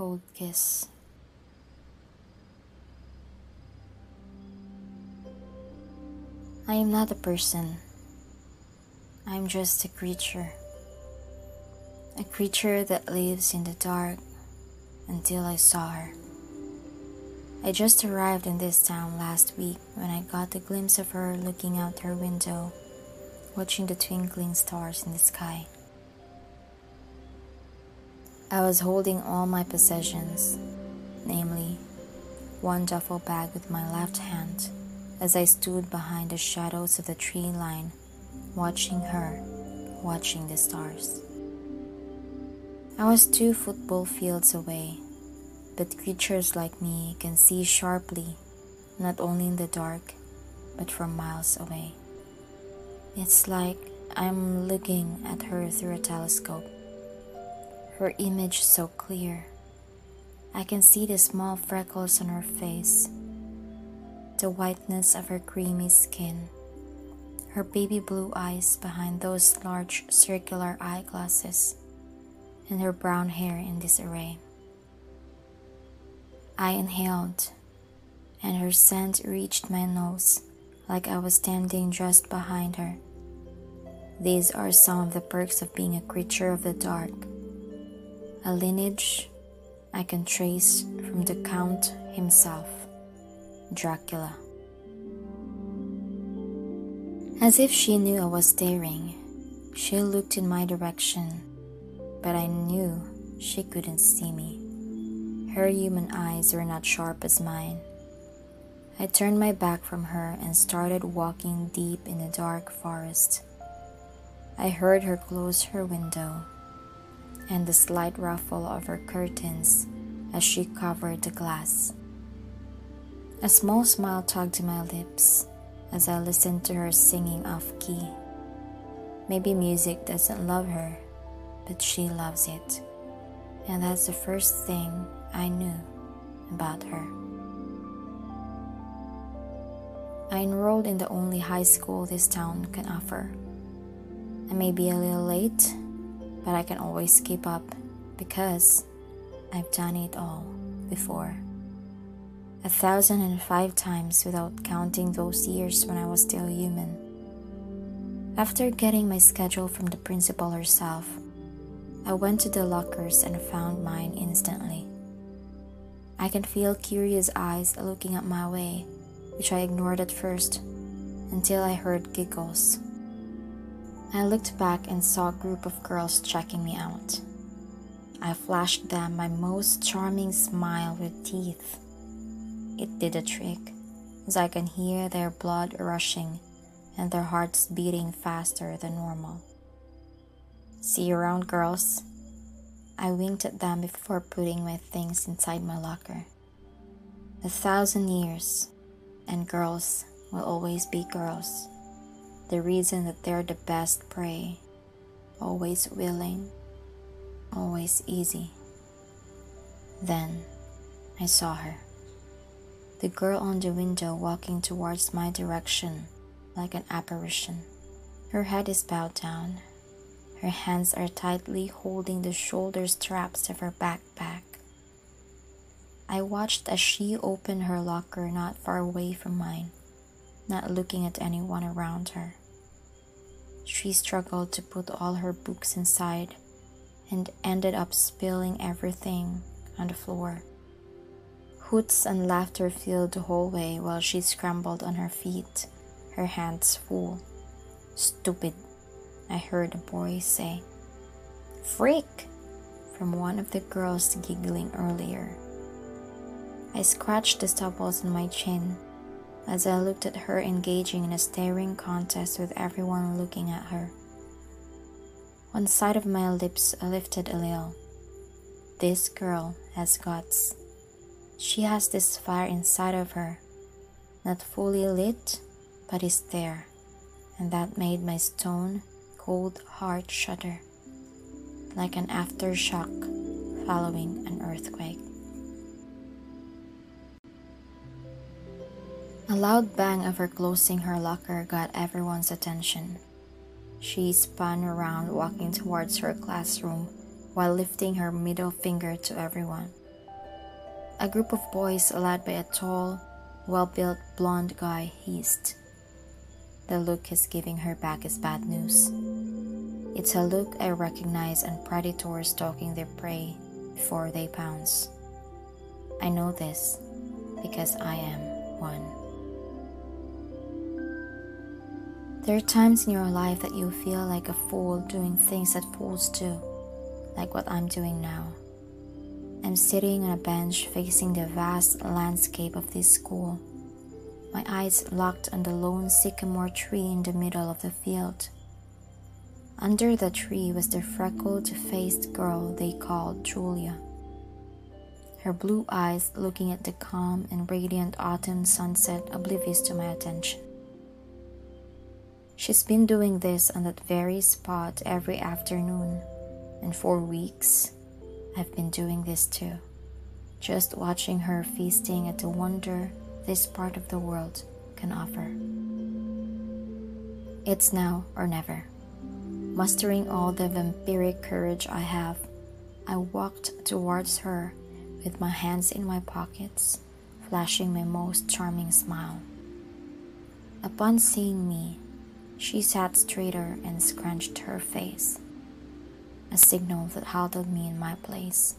cold kiss. I am not a person. I am just a creature. A creature that lives in the dark until I saw her. I just arrived in this town last week when I got a glimpse of her looking out her window, watching the twinkling stars in the sky. I was holding all my possessions, namely, one duffel bag with my left hand, as I stood behind the shadows of the tree line, watching her, watching the stars. I was two football fields away, but creatures like me can see sharply, not only in the dark, but from miles away. It's like I'm looking at her through a telescope her image so clear. I can see the small freckles on her face, the whiteness of her creamy skin, her baby blue eyes behind those large circular eyeglasses, and her brown hair in disarray. I inhaled, and her scent reached my nose like I was standing just behind her. These are some of the perks of being a creature of the dark a lineage I can trace from the Count himself, Dracula. As if she knew I was staring, she looked in my direction, but I knew she couldn't see me. Her human eyes were not sharp as mine. I turned my back from her and started walking deep in the dark forest. I heard her close her window and the slight ruffle of her curtains as she covered the glass. A small smile tugged my lips as I listened to her singing off key. Maybe music doesn't love her, but she loves it. And that's the first thing I knew about her. I enrolled in the only high school this town can offer. I may be a little late, but I can always keep up because I've done it all before. A thousand and five times without counting those years when I was still human. After getting my schedule from the principal herself, I went to the lockers and found mine instantly. I can feel curious eyes looking up my way, which I ignored at first until I heard giggles. I looked back and saw a group of girls checking me out. I flashed them my most charming smile with teeth. It did a trick, as I can hear their blood rushing and their hearts beating faster than normal. See you around, girls. I winked at them before putting my things inside my locker. A thousand years, and girls will always be girls the reason that they're the best prey, always willing, always easy. Then I saw her, the girl on the window walking towards my direction like an apparition. Her head is bowed down, her hands are tightly holding the shoulder straps of her backpack. I watched as she opened her locker not far away from mine, not looking at anyone around her. She struggled to put all her books inside and ended up spilling everything on the floor. Hoots and laughter filled the hallway while she scrambled on her feet, her hands full. Stupid, I heard a boy say. Freak, from one of the girls giggling earlier. I scratched the stubbles on my chin as I looked at her engaging in a staring contest with everyone looking at her. One side of my lips lifted a little. This girl has guts. She has this fire inside of her, not fully lit, but is there, and that made my stone cold heart shudder, like an aftershock following an earthquake. A loud bang of her closing her locker got everyone's attention. She spun around, walking towards her classroom while lifting her middle finger to everyone. A group of boys led by a tall, well built blonde guy hissed. The look he's giving her back is bad news. It's a look I recognize on predators stalking their prey before they pounce. I know this because I am one. There are times in your life that you feel like a fool doing things that fools do, like what I'm doing now. I'm sitting on a bench facing the vast landscape of this school, my eyes locked on the lone sycamore tree in the middle of the field. Under the tree was the freckled faced girl they called Julia. Her blue eyes looking at the calm and radiant autumn sunset oblivious to my attention. She's been doing this on that very spot every afternoon, and for weeks I've been doing this too, just watching her feasting at the wonder this part of the world can offer. It's now or never. Mustering all the vampiric courage I have, I walked towards her with my hands in my pockets, flashing my most charming smile. Upon seeing me, she sat straighter and scrunched her face a signal that held me in my place,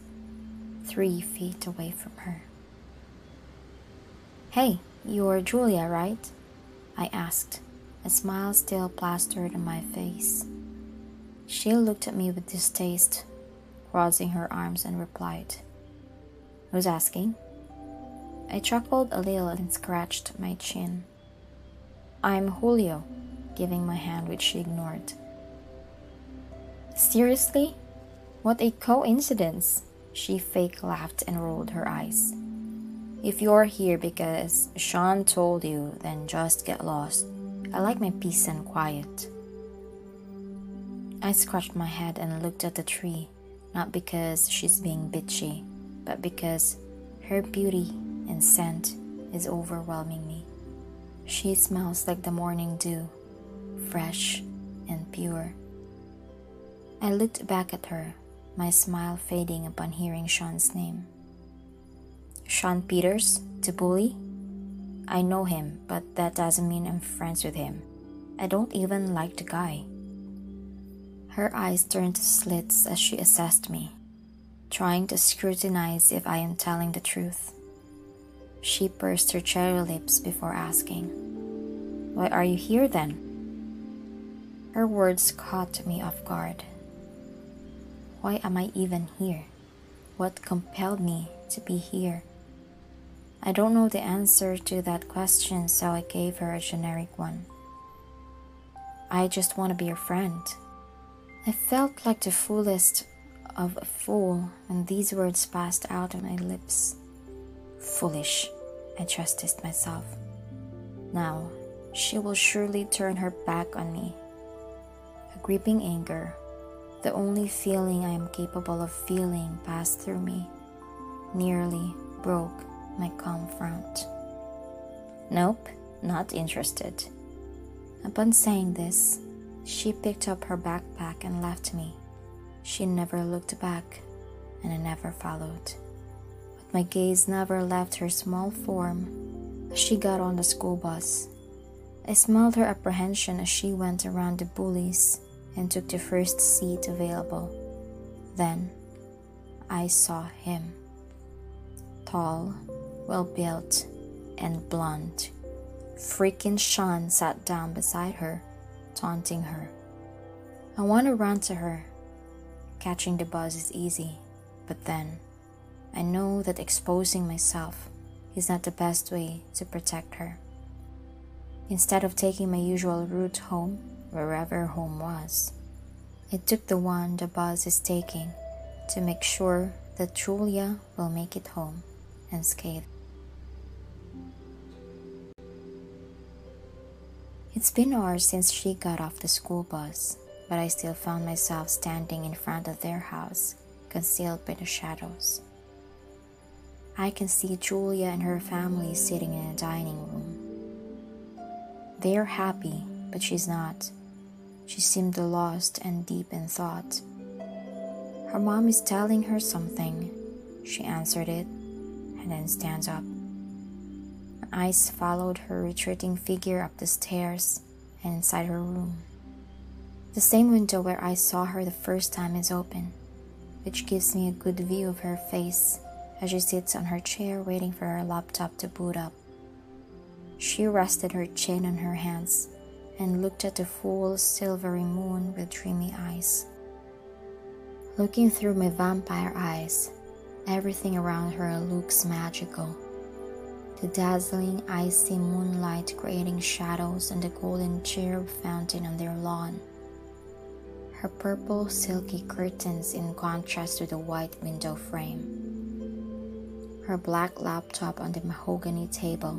three feet away from her. Hey, you're Julia, right? I asked, a smile still plastered on my face. She looked at me with distaste, crossing her arms, and replied, Who's asking? I chuckled a little and scratched my chin. I'm Julio, giving my hand, which she ignored. Seriously? What a coincidence! She fake laughed and rolled her eyes. If you're here because Sean told you, then just get lost. I like my peace and quiet. I scratched my head and looked at the tree, not because she's being bitchy, but because her beauty and scent is overwhelming me. She smells like the morning dew, fresh and pure. I looked back at her, my smile fading upon hearing Sean's name. Sean Peters, the bully? I know him, but that doesn't mean I'm friends with him. I don't even like the guy. Her eyes turned to slits as she assessed me, trying to scrutinize if I am telling the truth. She pursed her cherry lips before asking, Why are you here then? Her words caught me off guard. Why am I even here? What compelled me to be here? I don't know the answer to that question, so I gave her a generic one. I just want to be your friend. I felt like the foolest of a fool when these words passed out of my lips. Foolish, I chastised myself. Now, she will surely turn her back on me. Gripping anger the only feeling I am capable of feeling passed through me, nearly broke my calm front. Nope, not interested. Upon saying this, she picked up her backpack and left me. She never looked back, and I never followed. But my gaze never left her small form as she got on the school bus. I smelled her apprehension as she went around the bullies and took the first seat available. Then I saw him. Tall, well built, and blond. Freaking Sean sat down beside her, taunting her. I want to run to her. Catching the buzz is easy, but then I know that exposing myself is not the best way to protect her. Instead of taking my usual route home, wherever home was. It took the one the bus is taking to make sure that Julia will make it home and unscathed. It's been hours since she got off the school bus, but I still found myself standing in front of their house, concealed by the shadows. I can see Julia and her family sitting in a dining room. They are happy, but she's not. She seemed lost and deep in thought. Her mom is telling her something. She answered it, and then stands up. My eyes followed her retreating figure up the stairs and inside her room. The same window where I saw her the first time is open, which gives me a good view of her face as she sits on her chair waiting for her laptop to boot up. She rested her chin on her hands and looked at the full silvery moon with dreamy eyes. Looking through my vampire eyes, everything around her looks magical. The dazzling icy moonlight creating shadows on the golden cherub fountain on their lawn. Her purple silky curtains in contrast to the white window frame. Her black laptop on the mahogany table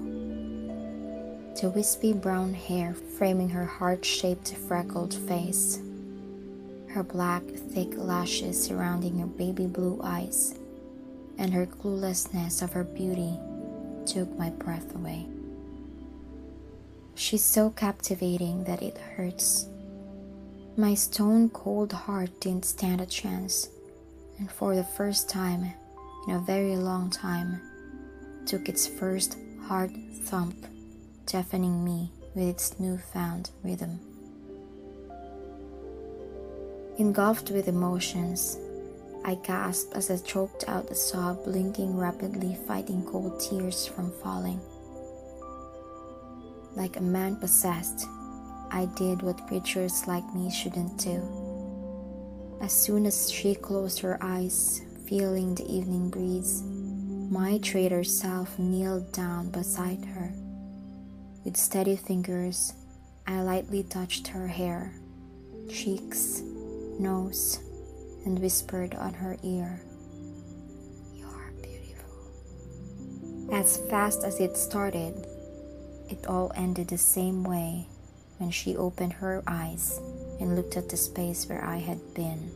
the wispy brown hair framing her heart shaped freckled face, her black, thick lashes surrounding her baby blue eyes, and her cluelessness of her beauty took my breath away. She's so captivating that it hurts. My stone cold heart didn't stand a chance, and for the first time in a very long time, took its first hard thump deafening me with its newfound rhythm. Engulfed with emotions, I gasped as I choked out a sob, blinking rapidly, fighting cold tears from falling. Like a man possessed, I did what creatures like me shouldn't do. As soon as she closed her eyes, feeling the evening breeze, my traitor self kneeled down beside her with steady fingers, I lightly touched her hair, cheeks, nose, and whispered on her ear, You're beautiful. As fast as it started, it all ended the same way when she opened her eyes and looked at the space where I had been.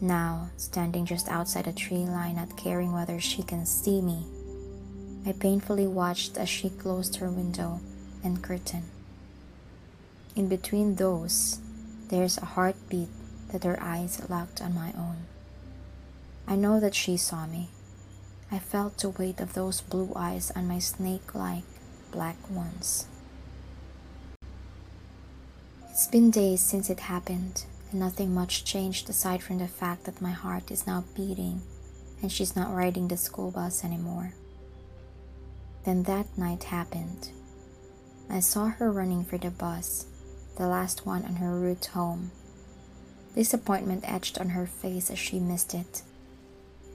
Now, standing just outside a tree line, not caring whether she can see me I painfully watched as she closed her window and curtain. In between those, there's a heartbeat that her eyes locked on my own. I know that she saw me. I felt the weight of those blue eyes on my snake like black ones. It's been days since it happened, and nothing much changed aside from the fact that my heart is now beating and she's not riding the school bus anymore. Then that night happened. I saw her running for the bus, the last one on her route home. Disappointment etched on her face as she missed it.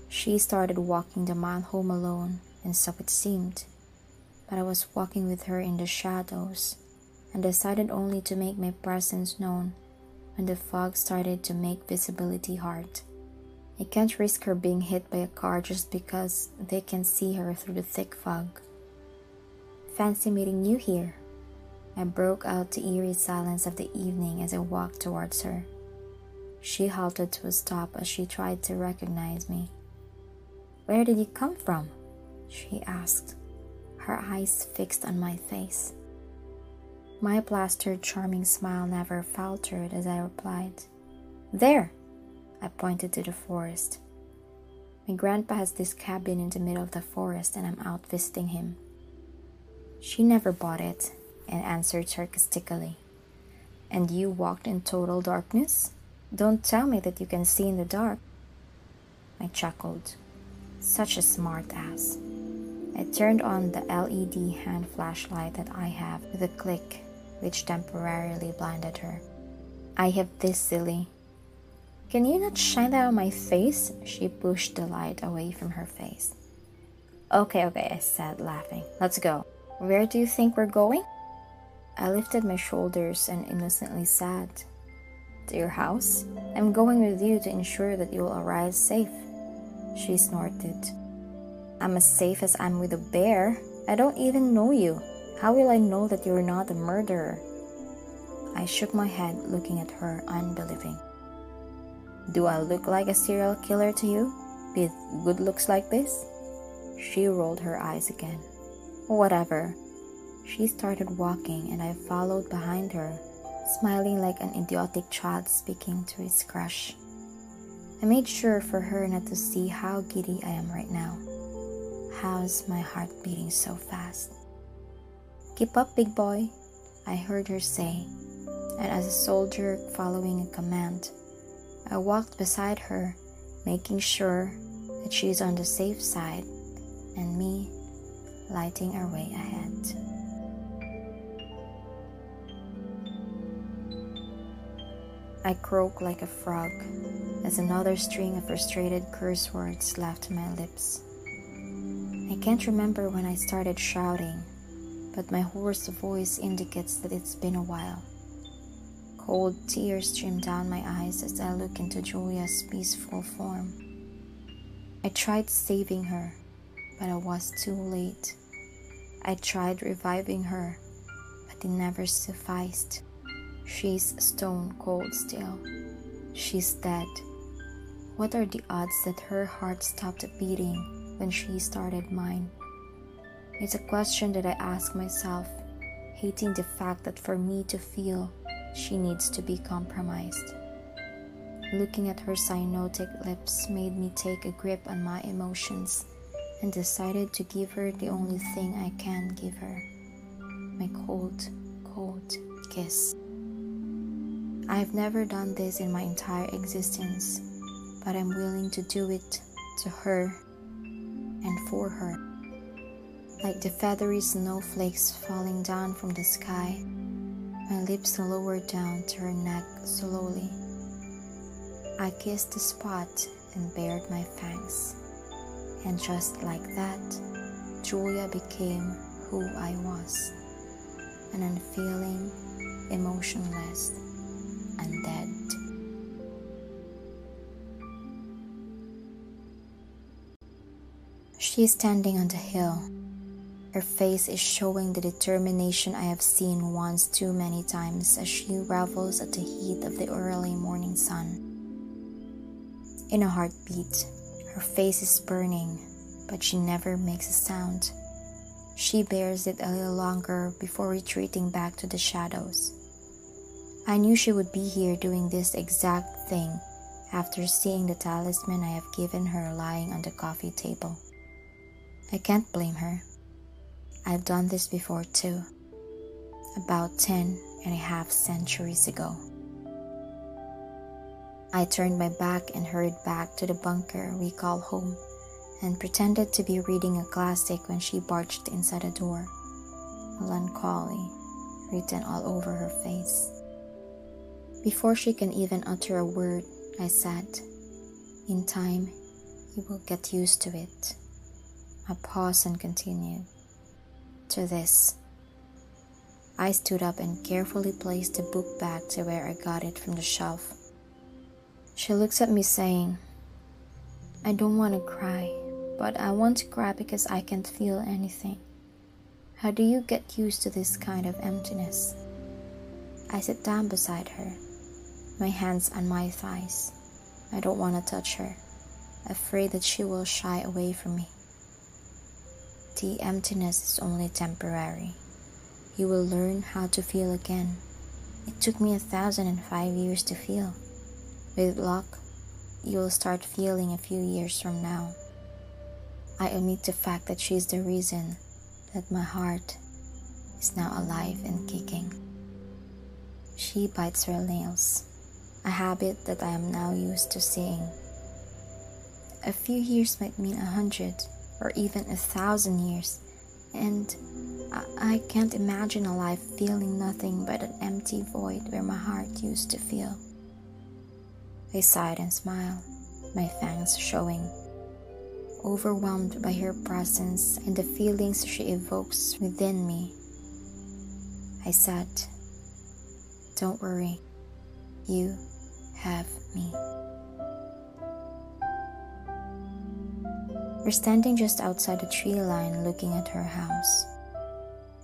She started walking the mile home alone, and so it seemed. But I was walking with her in the shadows, and decided only to make my presence known when the fog started to make visibility hard. I can't risk her being hit by a car just because they can see her through the thick fog. Fancy meeting you here. I broke out the eerie silence of the evening as I walked towards her. She halted to a stop as she tried to recognize me. Where did you come from? She asked, her eyes fixed on my face. My plastered, charming smile never faltered as I replied, There! I pointed to the forest. My grandpa has this cabin in the middle of the forest, and I'm out visiting him. She never bought it and answered sarcastically. And you walked in total darkness? Don't tell me that you can see in the dark. I chuckled. Such a smart ass. I turned on the LED hand flashlight that I have with a click, which temporarily blinded her. I have this silly. Can you not shine that on my face? She pushed the light away from her face. Okay, okay, I said, laughing. Let's go. Where do you think we're going? I lifted my shoulders and innocently said, To your house? I'm going with you to ensure that you'll arrive safe. She snorted. I'm as safe as I'm with a bear. I don't even know you. How will I know that you're not a murderer? I shook my head, looking at her, unbelieving. Do I look like a serial killer to you, with good looks like this? She rolled her eyes again. Whatever. She started walking, and I followed behind her, smiling like an idiotic child speaking to his crush. I made sure for her not to see how giddy I am right now. How's my heart beating so fast? Keep up, big boy, I heard her say, and as a soldier following a command, I walked beside her, making sure that she's on the safe side, and me lighting our way ahead. I croaked like a frog as another string of frustrated curse words left my lips. I can't remember when I started shouting, but my hoarse voice indicates that it's been a while. Cold tears stream down my eyes as I look into Julia's peaceful form. I tried saving her, but I was too late. I tried reviving her, but it never sufficed. She's stone cold still. She's dead. What are the odds that her heart stopped beating when she started mine? It's a question that I ask myself, hating the fact that for me to feel, she needs to be compromised. Looking at her cyanotic lips made me take a grip on my emotions and decided to give her the only thing I can give her my cold, cold kiss. I've never done this in my entire existence, but I'm willing to do it to her and for her. Like the feathery snowflakes falling down from the sky, my lips lowered down to her neck slowly. I kissed the spot and bared my fangs. And just like that, Julia became who I was an unfeeling, emotionless, undead. She is standing on the hill. Her face is showing the determination I have seen once too many times as she revels at the heat of the early morning sun. In a heartbeat, her face is burning, but she never makes a sound. She bears it a little longer before retreating back to the shadows. I knew she would be here doing this exact thing after seeing the talisman I have given her lying on the coffee table. I can't blame her. I've done this before too, about ten and a half centuries ago. I turned my back and hurried back to the bunker we call home and pretended to be reading a classic when she barged inside the door, melancholy written all over her face. Before she can even utter a word, I said, In time, you will get used to it. I paused and continued, To this. I stood up and carefully placed the book back to where I got it from the shelf. She looks at me saying, I don't want to cry, but I want to cry because I can't feel anything. How do you get used to this kind of emptiness? I sit down beside her, my hands on my thighs. I don't want to touch her, afraid that she will shy away from me. The emptiness is only temporary. You will learn how to feel again. It took me a thousand and five years to feel. With luck, you'll start feeling a few years from now. I omit the fact that she's the reason that my heart is now alive and kicking. She bites her nails, a habit that I am now used to seeing. A few years might mean a hundred or even a thousand years, and I, I can't imagine a life feeling nothing but an empty void where my heart used to feel. I sighed and smiled, my fangs showing. Overwhelmed by her presence and the feelings she evokes within me, I said, Don't worry, you have me. We're standing just outside the tree line looking at her house.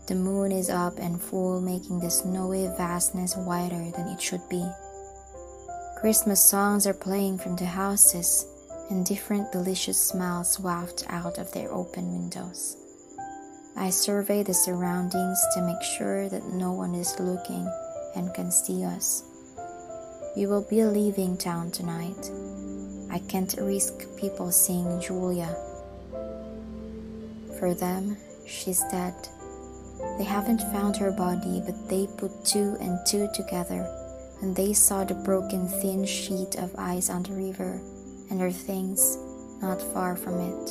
The moon is up and full, making the snowy vastness wider than it should be. Christmas songs are playing from the houses, and different delicious smells waft out of their open windows. I survey the surroundings to make sure that no one is looking and can see us. We will be leaving town tonight. I can't risk people seeing Julia. for them, she's dead. They haven't found her body, but they put two and two together, and they saw the broken thin sheet of ice on the river, and her things not far from it.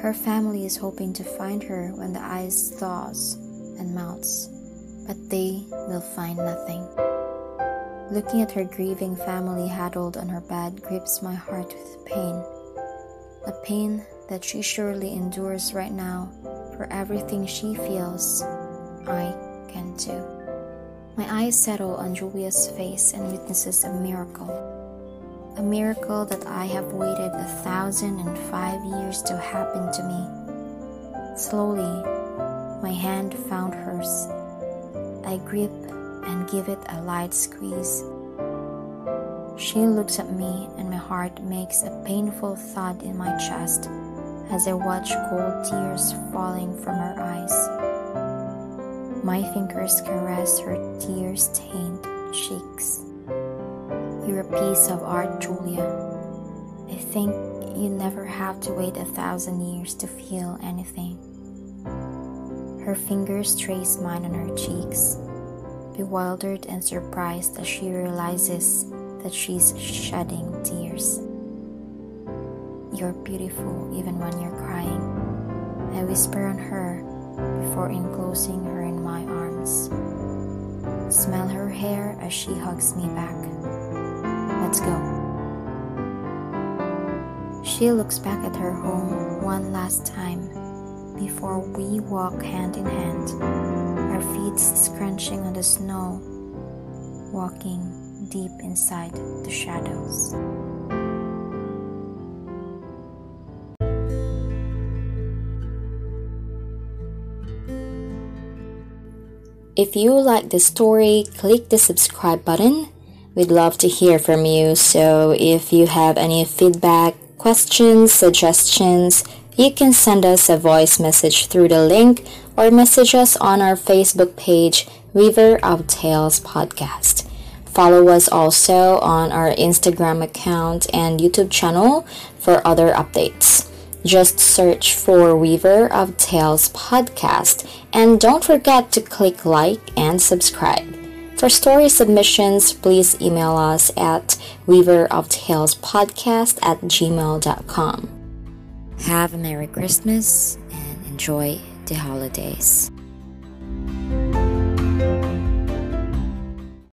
Her family is hoping to find her when the ice thaws and melts, but they will find nothing. Looking at her grieving family huddled on her bed grips my heart with pain. A pain that she surely endures right now for everything she feels, I can too. My eyes settle on Julia's face and witnesses a miracle. A miracle that I have waited a thousand and five years to happen to me. Slowly, my hand found hers. I grip and give it a light squeeze. She looks at me, and my heart makes a painful thud in my chest as I watch cold tears falling from her eyes. My fingers caress her tear stained cheeks. You're a piece of art, Julia. I think you never have to wait a thousand years to feel anything. Her fingers trace mine on her cheeks, bewildered and surprised as she realizes that she's shedding tears. You're beautiful even when you're crying. I whisper on her before enclosing her in my arms. Smell her hair as she hugs me back. Let's go. She looks back at her home one last time before we walk hand in hand, our feet scrunching on the snow, walking deep inside the shadows. If you like the story, click the subscribe button. We'd love to hear from you. So if you have any feedback, questions, suggestions, you can send us a voice message through the link or message us on our Facebook page, Weaver of Tales Podcast. Follow us also on our Instagram account and YouTube channel for other updates. Just search for Weaver of Tales podcast and don't forget to click like and subscribe. For story submissions, please email us at weaveroftalespodcast at gmail.com. Have a Merry Christmas and enjoy the holidays.